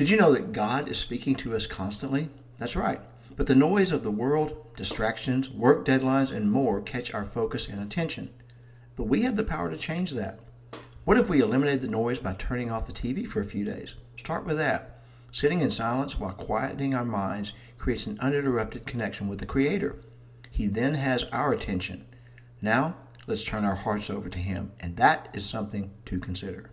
Did you know that God is speaking to us constantly? That's right. But the noise of the world, distractions, work deadlines, and more catch our focus and attention. But we have the power to change that. What if we eliminated the noise by turning off the TV for a few days? Start with that. Sitting in silence while quieting our minds creates an uninterrupted connection with the Creator. He then has our attention. Now, let's turn our hearts over to Him, and that is something to consider.